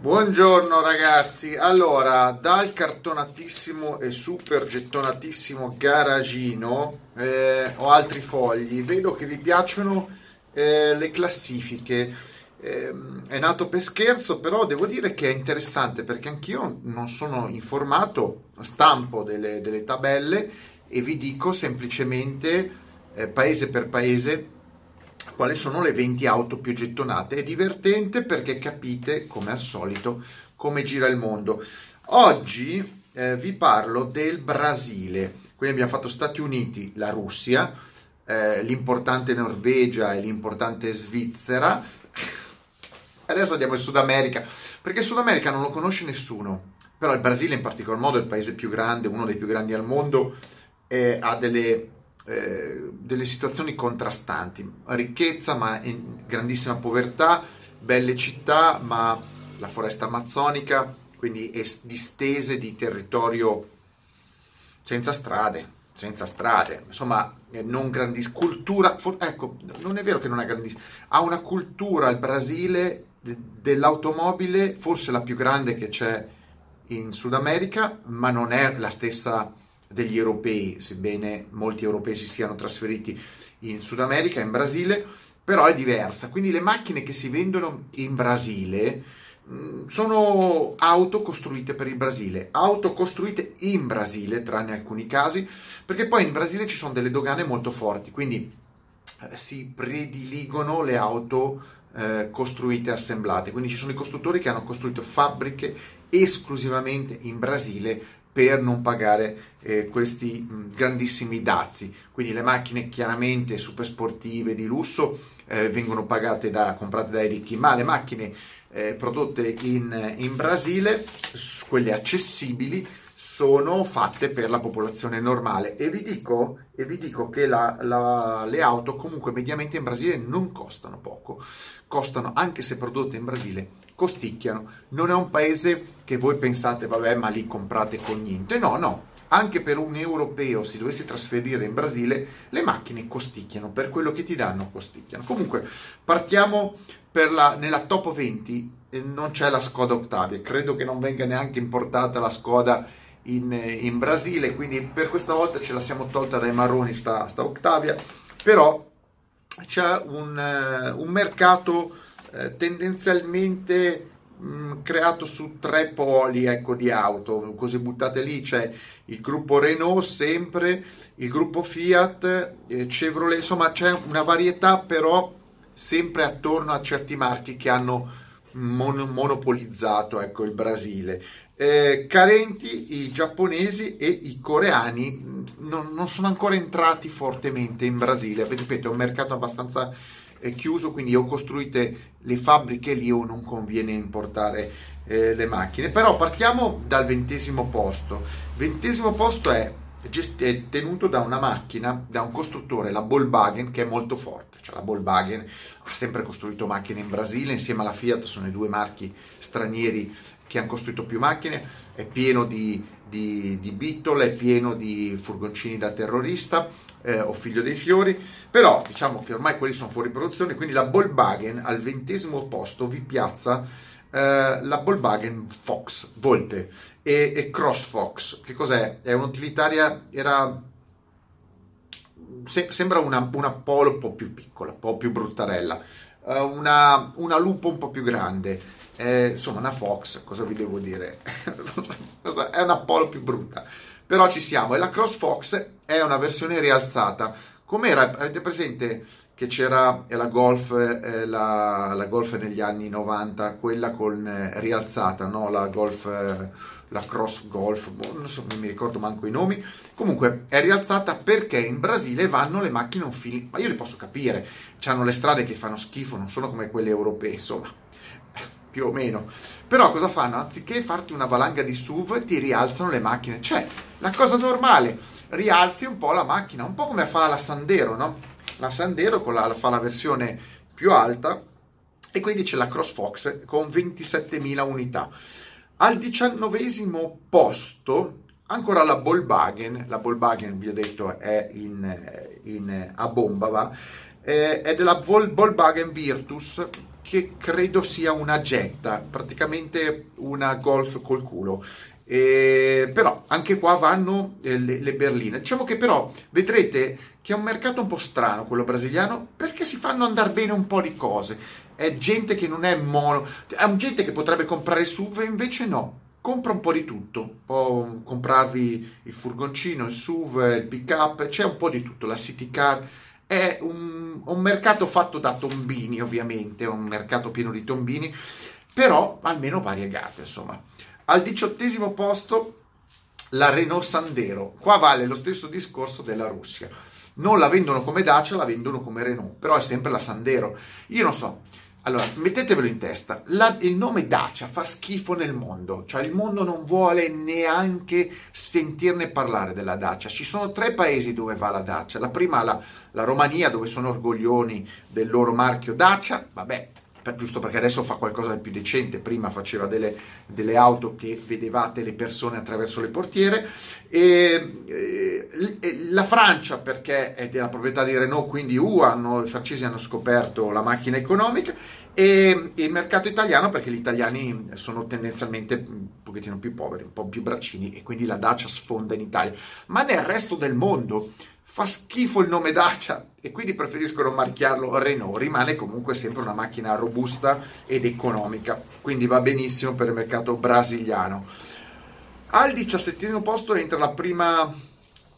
Buongiorno ragazzi, allora dal cartonatissimo e super gettonatissimo garagino eh, ho altri fogli, vedo che vi piacciono eh, le classifiche, eh, è nato per scherzo però devo dire che è interessante perché anch'io non sono informato, stampo delle, delle tabelle e vi dico semplicemente eh, paese per paese quali sono le 20 auto più gettonate. È divertente perché capite, come al solito, come gira il mondo. Oggi eh, vi parlo del Brasile, quindi abbiamo fatto Stati Uniti, la Russia, eh, l'importante Norvegia e l'importante Svizzera. Adesso andiamo in Sud America, perché Sud America non lo conosce nessuno, però il Brasile in particolar modo è il paese più grande, uno dei più grandi al mondo, eh, ha delle eh, delle situazioni contrastanti, ricchezza ma grandissima povertà, belle città ma la foresta amazzonica, quindi distese di territorio senza strade, senza strade, insomma eh, non grandissima cultura, for, ecco, non è vero che non ha grandissima, ha una cultura il Brasile dell'automobile, forse la più grande che c'è in Sud America, ma non è la stessa degli europei, sebbene molti europei si siano trasferiti in Sud America, in Brasile, però è diversa. Quindi le macchine che si vendono in Brasile mm, sono auto costruite per il Brasile, auto costruite in Brasile, tranne alcuni casi, perché poi in Brasile ci sono delle dogane molto forti, quindi eh, si prediligono le auto eh, costruite e assemblate. Quindi ci sono i costruttori che hanno costruito fabbriche esclusivamente in Brasile per non pagare eh, questi grandissimi dazi. Quindi le macchine chiaramente super sportive di lusso eh, vengono pagate da, comprate dai ricchi, ma le macchine eh, prodotte in, in Brasile, quelle accessibili, sono fatte per la popolazione normale e vi dico, e vi dico che la, la, le auto comunque mediamente in Brasile non costano poco, costano anche se prodotte in Brasile costicchiano. Non è un paese che voi pensate, vabbè, ma lì comprate con niente. No, no. Anche per un europeo, si dovesse trasferire in Brasile, le macchine costicchiano, per quello che ti danno costicchiano. Comunque, partiamo la, nella top 20, eh, non c'è la Skoda Octavia, credo che non venga neanche importata la Skoda in, in Brasile, quindi per questa volta ce la siamo tolta dai marroni sta, sta Octavia, però c'è un, uh, un mercato eh, tendenzialmente mm, creato su tre poli ecco, di auto, così buttate lì c'è il gruppo Renault sempre, il gruppo Fiat, eh, Chevrolet, insomma c'è una varietà però sempre attorno a certi marchi che hanno mon- monopolizzato ecco, il Brasile. Eh, carenti i giapponesi e i coreani mm, non, non, sono ancora entrati fortemente in Brasile, ripeto è un mercato abbastanza è chiuso, quindi o costruite le fabbriche lì o non conviene importare eh, le macchine. Però partiamo dal ventesimo posto. Ventesimo posto è, gest- è tenuto da una macchina, da un costruttore, la Volkswagen, che è molto forte. Cioè la Volkswagen ha sempre costruito macchine in Brasile, insieme alla Fiat sono i due marchi stranieri che hanno costruito più macchine, è pieno di, di, di Beetle, è pieno di furgoncini da terrorista eh, o figlio dei fiori, però diciamo che ormai quelli sono fuori produzione, quindi la Volkswagen al ventesimo posto vi piazza eh, la Volkswagen Fox, Volpe e, e Cross Fox, che cos'è? È un'utilitaria, era se, sembra una, una, Polo un po' più piccola, un po' più bruttarella, uh, una, una lupo un po' più grande, eh, insomma una Fox, cosa vi devo dire? è una Polo più brutta però ci siamo. E la Cross Fox è una versione rialzata. Com'era? Avete presente che c'era la Golf, eh, la, la, Golf negli anni 90, quella con eh, rialzata, no? la Golf, eh, la Cross Golf, boh, non so, non mi ricordo manco i nomi. Comunque è rialzata perché in Brasile vanno le macchine un filo, ma io li posso capire, hanno le strade che fanno schifo, non sono come quelle europee, insomma più o meno. Però cosa fanno? Anziché farti una valanga di SUV, ti rialzano le macchine. Cioè, la cosa normale, rialzi un po' la macchina, un po' come fa la Sandero, no? La Sandero la, fa la versione più alta e quindi c'è la CrossFox con 27.000 unità. Al diciannovesimo posto ancora la Volkswagen, la Volkswagen vi ho detto è in, in, a bomba, va? Eh, è della Vol, Volkswagen Virtus che credo sia una Jetta, praticamente una Golf col culo. Eh, però anche qua vanno eh, le, le, berline. Diciamo che però vedrete che è un mercato un po' strano quello brasiliano perché si fanno andare bene un po' di cose. È gente che non è mono, è gente che potrebbe comprare SUV e invece no. Compra un po' di tutto, può comprarvi il furgoncino, il SUV, il pick up, c'è un po' di tutto, la city car. È un, un mercato fatto da tombini, ovviamente, un mercato pieno di tombini, però almeno variegato, insomma. Al diciottesimo posto la Renault Sandero. Qua vale lo stesso discorso della Russia. Non la vendono come Dacia, la vendono come Renault, però è sempre la Sandero. Io non so. Allora, mettetevelo in testa, la, il nome Dacia fa schifo nel mondo, cioè il mondo non vuole neanche sentirne parlare della Dacia. Ci sono tre paesi dove va la Dacia. La prima la, la Romania, dove sono orgoglioni del loro marchio Dacia, vabbè, per, giusto perché adesso fa qualcosa di più decente, prima faceva delle, delle auto che vedevate le persone attraverso le portiere, e, e, la Francia perché è della proprietà di Renault, quindi uh, hanno, i francesi hanno scoperto la macchina economica, e, e il mercato italiano perché gli italiani sono tendenzialmente un pochettino più poveri, un po' più braccini e quindi la Dacia sfonda in Italia, ma nel resto del mondo fa schifo il nome Dacia e quindi preferiscono marchiarlo Renault, rimane comunque sempre una macchina robusta ed economica, quindi va benissimo per il mercato brasiliano. Al diciassettesimo posto entra la prima,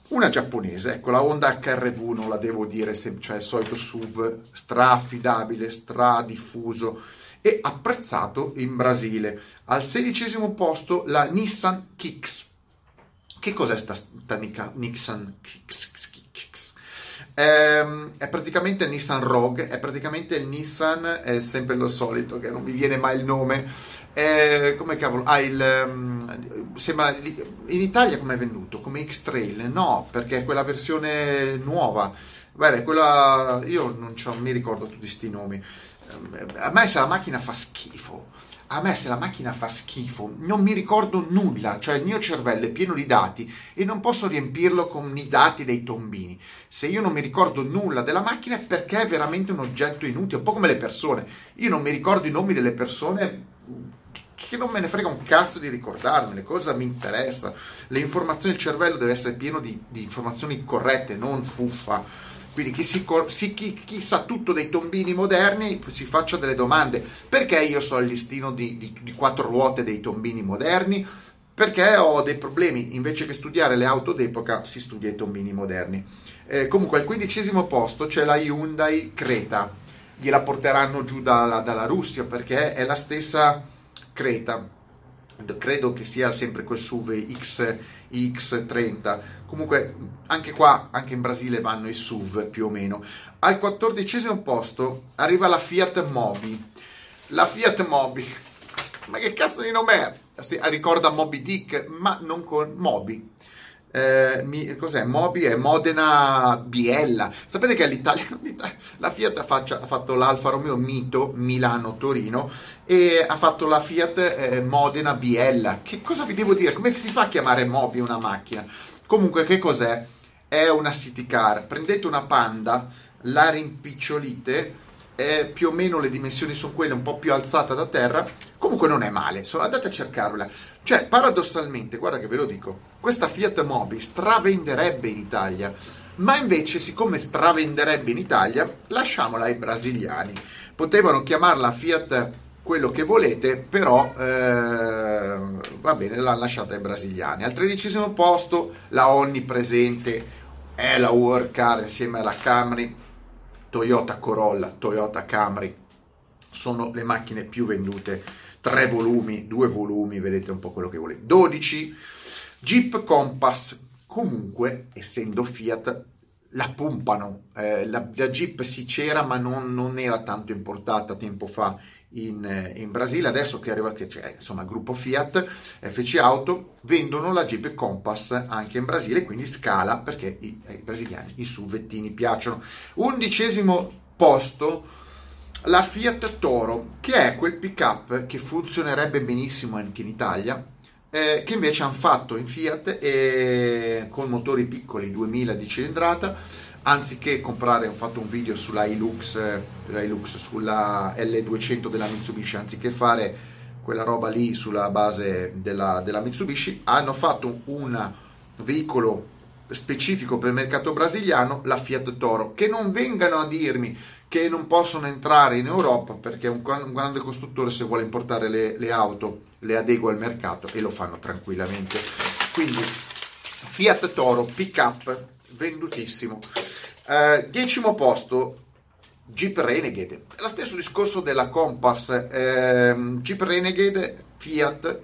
una giapponese, ecco la Honda HRV, non la devo dire, cioè il solito SUV stra-affidabile, stra-diffuso e apprezzato in Brasile. Al sedicesimo posto la Nissan Kicks. Che cos'è sta, sta Kicks? Ehm, è praticamente il Nissan Rogue, è praticamente il Nissan, è sempre lo solito, che non mi viene mai il nome. Eh, come cavolo? Ah, il, um, sembra, in Italia come è venuto? Come X-Trail? No, perché è quella versione nuova. Beh, quella, io non, mi ricordo tutti questi nomi. Ehm, a me se la macchina fa schifo a me se la macchina fa schifo, non mi ricordo nulla, cioè il mio cervello è pieno di dati e non posso riempirlo con i dati dei tombini. Se io non mi ricordo nulla della macchina è perché è veramente un oggetto inutile, un po' come le persone. Io non mi ricordo i nomi delle persone che non me ne frega un cazzo di ricordarmele, cosa mi interessa? Le informazioni, il cervello deve essere pieno di, di informazioni corrette, non fuffa quindi chi, si, chi, chi, sa tutto dei tombini moderni si faccia delle domande. Perché io so il listino di, di, di quattro ruote dei tombini moderni? Perché ho dei problemi. Invece che studiare le auto d'epoca, si studia i tombini moderni. Eh, comunque, al quindicesimo posto c'è la Hyundai Creta. Gliela porteranno giù dalla, dalla Russia perché è la stessa Creta. Credo che sia sempre quel SUV X, X30 Comunque, anche qua, anche in Brasile vanno i SUV più o meno. Al quattordicesimo posto arriva la Fiat Mobi. La Fiat Mobi, ma che cazzo di nome è? ricorda Moby Dick, ma non con Mobi. Eh, mi, cos'è? Mobi è Modena Biella. Sapete che all'Italia la Fiat ha, ha fatto l'Alfa Romeo Mito Milano-Torino e ha fatto la Fiat eh, Modena Biella. Che cosa vi devo dire? Come si fa a chiamare Mobi una macchina? Comunque, che cos'è? È una city car. Prendete una panda, la rimpicciolite, è più o meno le dimensioni sono quelle, un po' più alzata da terra. Comunque non è male, so, andate a cercarla. Cioè, paradossalmente, guarda che ve lo dico, questa Fiat Mobi stravenderebbe in Italia. Ma invece, siccome stravenderebbe in Italia, lasciamola ai brasiliani. Potevano chiamarla Fiat quello che volete, però eh, va bene, l'hanno lasciata ai brasiliani. Al tredicesimo posto la onnipresente è la Workcar insieme alla Camry, Toyota Corolla, Toyota Camry, sono le macchine più vendute, tre volumi, due volumi, vedete un po' quello che volete. 12 Jeep Compass, comunque essendo Fiat la pompano, eh, la, la, Jeep sì c'era ma non, non era tanto importata tempo fa in, eh, in, Brasile, adesso che arriva, che c'è insomma gruppo Fiat, FC Auto, vendono la Jeep Compass anche in Brasile, quindi scala perché i, ai brasiliani i SUVettini piacciono. Undicesimo posto la Fiat Toro, che è quel pick-up che funzionerebbe benissimo anche in Italia, eh, che invece hanno fatto in Fiat e con motori piccoli 2000 di cilindrata anziché comprare, ho fatto un video sulla Hilux, la Hilux sulla L200 della Mitsubishi, anziché fare quella roba lì sulla base della, della Mitsubishi, hanno fatto un veicolo specifico per il mercato brasiliano, la Fiat Toro, che non vengano a dirmi che non possono entrare in Europa perché un, un grande costruttore se vuole importare le, le auto le adegua al mercato e lo fanno tranquillamente. Quindi Fiat Toro pick up vendutissimo. Eh, decimo posto Jeep Renegade. Lo stesso discorso della Compass. Eh, Jeep Renegade Fiat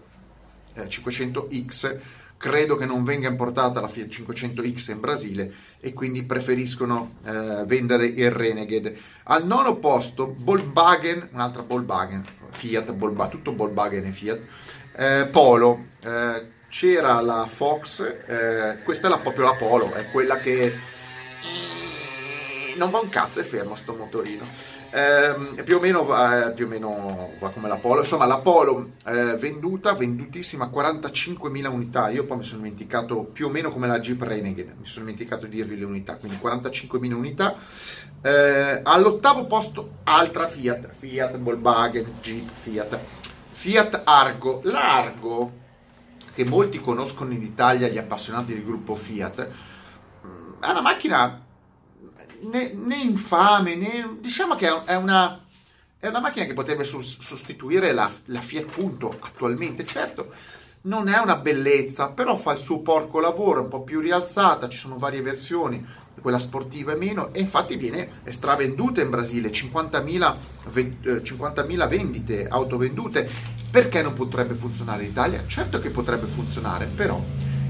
eh, 500X credo che non venga importata la Fiat 500X in Brasile e quindi preferiscono eh, vendere il Renegade. Al nono posto Volkswagen, un'altra Volkswagen, Fiat, Volkswagen, tutto Volkswagen e Fiat, eh, Polo. C'era la Fox, eh, questa è la, proprio la Polo, è quella che non va un cazzo, è fermo sto motorino. Eh, più, o meno va, più o meno va come la Polo. Insomma, la Polo eh, venduta, vendutissima, 45.000 unità. Io poi mi sono dimenticato più o meno come la Jeep Renegade, mi sono dimenticato di dirvi le unità, quindi 45.000 unità. Eh, all'ottavo posto, altra Fiat, Fiat, Volkswagen, Jeep, Fiat. Fiat Argo. L'Argo, che molti conoscono in Italia, gli appassionati del gruppo Fiat, mm, è una macchina né, né infame, né, diciamo che è una, è una macchina che potrebbe sostituire la, la Fiat Punto attualmente. Certo, non è una bellezza, però fa il suo porco lavoro, è un po' più rialzata, ci sono varie versioni, quella sportiva e meno, e infatti viene stravenduta in Brasile, 50.000, 50.000 vendite, auto vendute, perché non potrebbe funzionare in Italia? Certo che potrebbe funzionare, però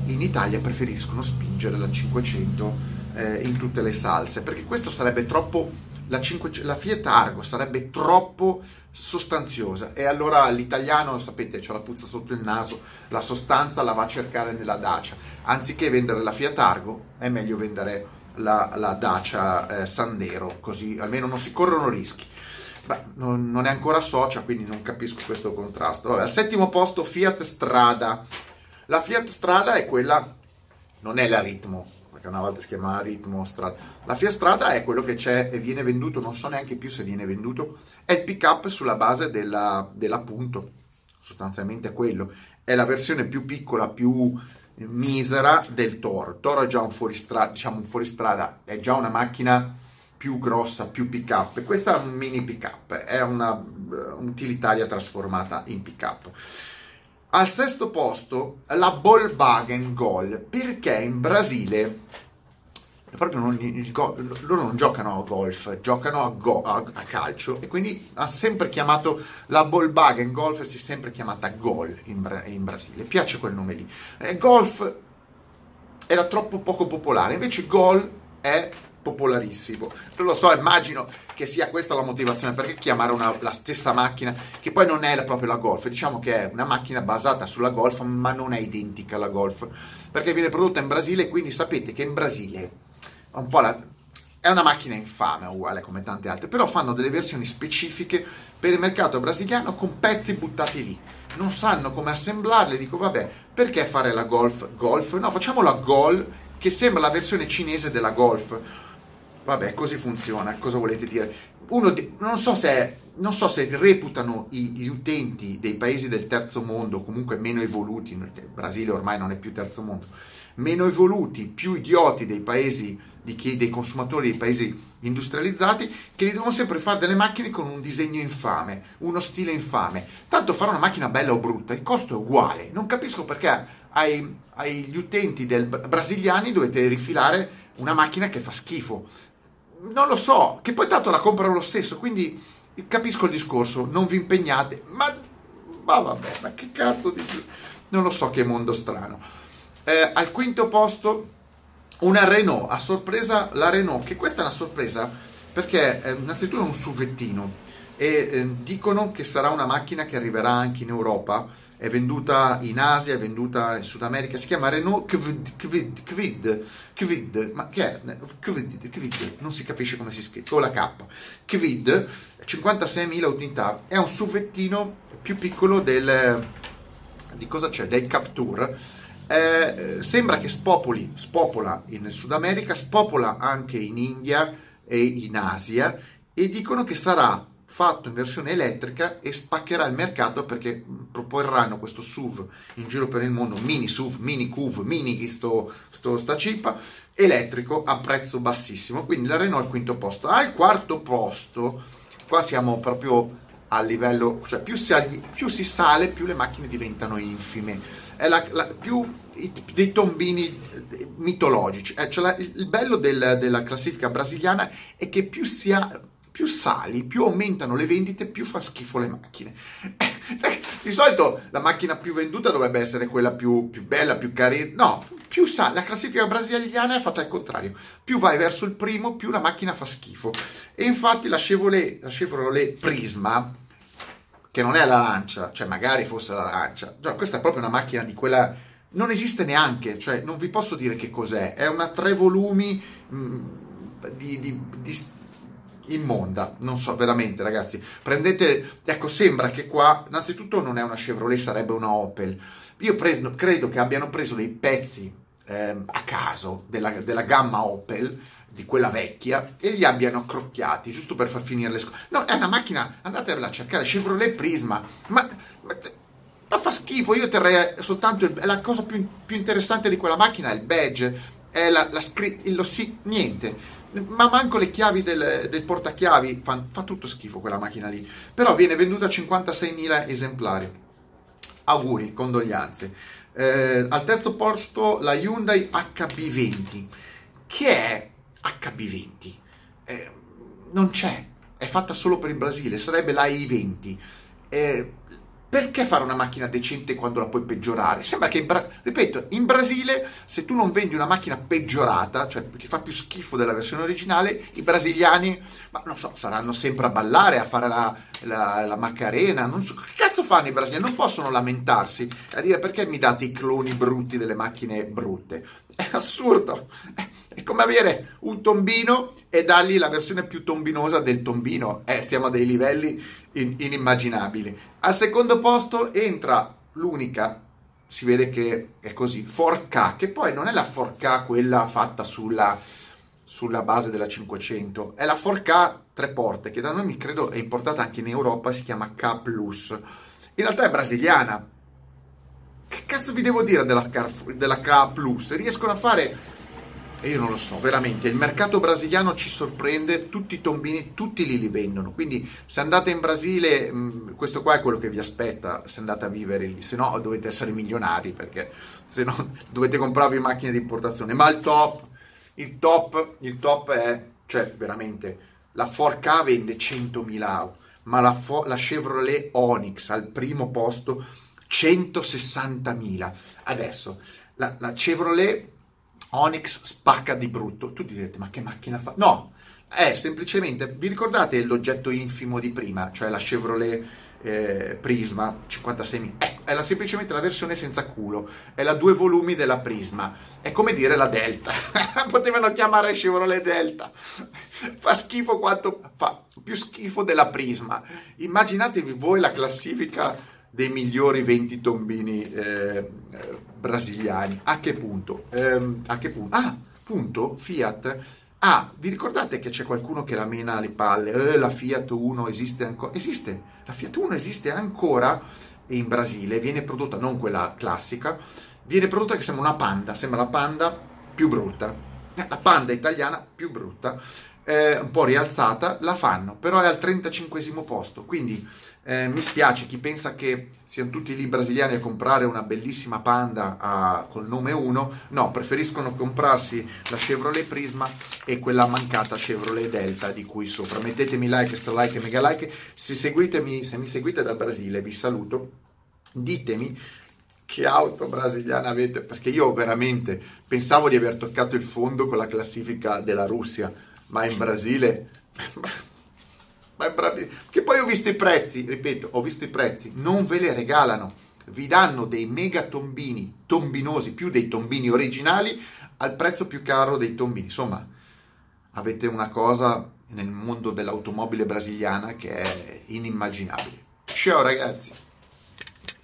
in Italia preferiscono spingere la 500 eh, in tutte le salse, perché questo sarebbe troppo, la, 5, la Fiat Argo sarebbe troppo sostanziosa e allora l'italiano, sapete, c'è la puzza sotto il naso, la sostanza la va a cercare nella Dacia. Anziché vendere la Fiat Argo, è meglio vendere la, la Dacia eh, Sandero, così almeno non si corrono rischi. Beh, non, non, è ancora socia, quindi non capisco questo contrasto. Vabbè, al settimo posto Fiat Strada. La Fiat Strada è quella, non è la Ritmo, perché una volta si chiamava Ritmo Strada. La Fiat Strada è quello che c'è e viene venduto, non so neanche più se viene venduto, è il pick up sulla base della, della Punto, sostanzialmente quello. È la versione più piccola, più misera del Toro. Il Toro è già un fuoristrada, diciamo un fuoristrada, è già una macchina più grossa, più pick up. Questa è un mini pick up, è una uh, utilitaria trasformata in pick up. Al sesto posto la Volkswagen Gol, perché in Brasile proprio non, il, loro non giocano a golf, giocano a, go, a, a, calcio e quindi ha sempre chiamato la Volkswagen Golf, si è sempre chiamata Gol in, in Brasile, piace quel nome lì. Eh, golf era troppo poco popolare, invece Gol è popolarissimo. Non lo so, immagino che sia questa la motivazione perché chiamare una, la stessa macchina, che poi non è proprio la Golf, diciamo che è una macchina basata sulla Golf, ma non è identica alla Golf, perché viene prodotta in Brasile, quindi sapete che in Brasile un la, è una macchina infame, uguale come tante altre, però fanno delle versioni specifiche per il mercato brasiliano con pezzi buttati lì. Non sanno come assemblarle, dico vabbè, perché fare la Golf Golf? No, facciamo la Gol che sembra la versione cinese della Golf Vabbè, così funziona, cosa volete dire? Di, non, so se, non, so se, reputano gli utenti dei paesi del terzo mondo, comunque meno evoluti, il Brasile ormai non è più terzo mondo, meno evoluti, più idioti dei paesi, chi, dei consumatori dei paesi industrializzati, che gli devono sempre fare delle macchine con un disegno infame, uno stile infame. Tanto fare una macchina bella o brutta, il costo è uguale. Non capisco perché ai, agli utenti del, brasiliani dovete rifilare una macchina che fa schifo non lo so, che poi tanto la comprano lo stesso, quindi capisco il discorso, non vi impegnate, ma, ma vabbè, ma che cazzo di... Non lo so che mondo strano. Eh, al quinto posto una Renault, a sorpresa la Renault, che questa è una sorpresa perché eh, innanzitutto è un suvettino e eh, dicono che sarà una macchina che arriverà anche in Europa è venduta in Asia, è venduta in Sud America, si chiama Renault Kvid, Kvid, Kvid, Kvid ma che è? Kvid, Kvid, non si capisce come si scrive, con la K. Kvid, 56.000 unità, è un suvettino più piccolo del, di cosa c'è? Del Capture, eh, sembra che spopoli, spopola in Sud America, spopola anche in India e in Asia e dicono che sarà fatto in versione elettrica e spaccherà il mercato perché proporranno questo SUV in giro per il mondo, mini SUV, mini CUV, mini sto, sto, sta cipa, elettrico a prezzo bassissimo, quindi la Renault al quinto posto. Al quarto posto, qua siamo proprio a livello, cioè più si, più si sale, più le macchine diventano infime, è la, la, più dei tombini eh, mitologici. Eh, cioè la, il bello del, della classifica brasiliana è che più si ha più sali, più aumentano le vendite, più fa schifo le macchine. Di solito la macchina più venduta dovrebbe essere quella più, più bella, più carina. No, più sale. La classifica brasiliana è fatta al contrario. Più vai verso il primo, più la macchina fa schifo. E infatti la Chevrolet, la Chevrolet Prisma, che non è la lancia, cioè magari fosse la lancia, cioè, questa è proprio una macchina di quella non esiste neanche, cioè non vi posso dire che cos'è, è una tre volumi mh, mm, di, di, di immonda, non so veramente ragazzi, prendete, ecco sembra che qua, innanzitutto non è una Chevrolet, sarebbe una Opel, io preso, credo che abbiano preso dei pezzi eh, a caso della, della, gamma Opel, di quella vecchia, e li abbiano accrocchiati, giusto per far finire le scose. No, è una macchina, andatevela a cercare, Chevrolet Prisma, ma, ma, ma fa schifo, io terrei soltanto, il, la cosa più, più, interessante di quella macchina è il badge, è la, la scritto, lo sì, niente ma manco le chiavi del, del portachiavi, fa, fa, tutto schifo quella macchina lì, però viene venduta a 56.000 esemplari. Auguri, condoglianze. Eh, al terzo posto la Hyundai HB20. Che è HB20? Eh, non c'è, è fatta solo per il Brasile, sarebbe la i20. Eh, perché fare una macchina decente quando la puoi peggiorare? Sembra che, in Bra- ripeto, in Brasile se tu non vendi una macchina peggiorata, cioè che fa più schifo della versione originale, i brasiliani, ma non so, saranno sempre a ballare, a fare la, la, la Macarena, non so, che cazzo fanno i brasiliani? Non possono lamentarsi a dire perché mi date i cloni brutti delle macchine brutte. È assurdo. È come avere un tombino e dargli la versione più tombinosa del tombino. Eh, siamo a dei livelli in, inimmaginabili. Al secondo posto entra l'unica, si vede che è così, 4K, che poi non è la 4K quella fatta sulla, sulla base della 500, è la 4K tre porte, che da noi mi credo è importata anche in Europa si chiama K+. In realtà è brasiliana. Che cazzo vi devo dire della K, della K+? Riescono a fare e io non lo so, veramente, il mercato brasiliano ci sorprende, tutti i tombini, tutti li li vendono, quindi se andate in Brasile, mh, questo qua è quello che vi aspetta, se andate a vivere lì, se no dovete essere milionari, perché se no dovete comprarvi macchine di importazione, ma il top, il top, il top è, cioè veramente, la 4K vende 100.000 euro, ma la, Fo- la Chevrolet Onix al primo posto 160.000. Adesso, la, la Chevrolet Onyx spacca di brutto. Tu direte, ma che macchina fa? No, è semplicemente, vi ricordate l'oggetto infimo di prima, cioè la Chevrolet eh, Prisma 56.000? Ecco, è la, semplicemente la versione senza culo, è la due volumi della Prisma, è come dire la Delta, potevano chiamare Chevrolet Delta, fa schifo quanto fa, più schifo della Prisma. Immaginatevi voi la classifica dei migliori 20 tombini eh, brasiliani. A che punto? Ehm, a che punto? Ah, punto, Fiat. Ah, vi ricordate che c'è qualcuno che la mena le palle? Eh, la Fiat 1 esiste ancora? Esiste, la Fiat 1 esiste ancora in Brasile, viene prodotta, non quella classica, viene prodotta che sembra una panda, sembra la panda più brutta. Eh, la panda italiana più brutta, eh, un po' rialzata, la fanno, però è al 35 posto, quindi eh, mi spiace chi pensa che siano tutti lì brasiliani a comprare una bellissima Panda a, col nome 1. No, preferiscono comprarsi la Chevrolet Prisma e quella mancata Chevrolet Delta di cui sopra. Mettetemi like, stra like mega like. Se, se mi seguite dal Brasile, vi saluto. Ditemi che auto brasiliana avete, perché io veramente pensavo di aver toccato il fondo con la classifica della Russia, ma in Brasile che poi ho visto i prezzi, ripeto, ho visto i prezzi, non ve le regalano, vi danno dei mega tombini, tombinosi, più dei tombini originali, al prezzo più caro dei tombini. Insomma, avete una cosa nel mondo dell'automobile brasiliana che è inimmaginabile. Ciao ragazzi!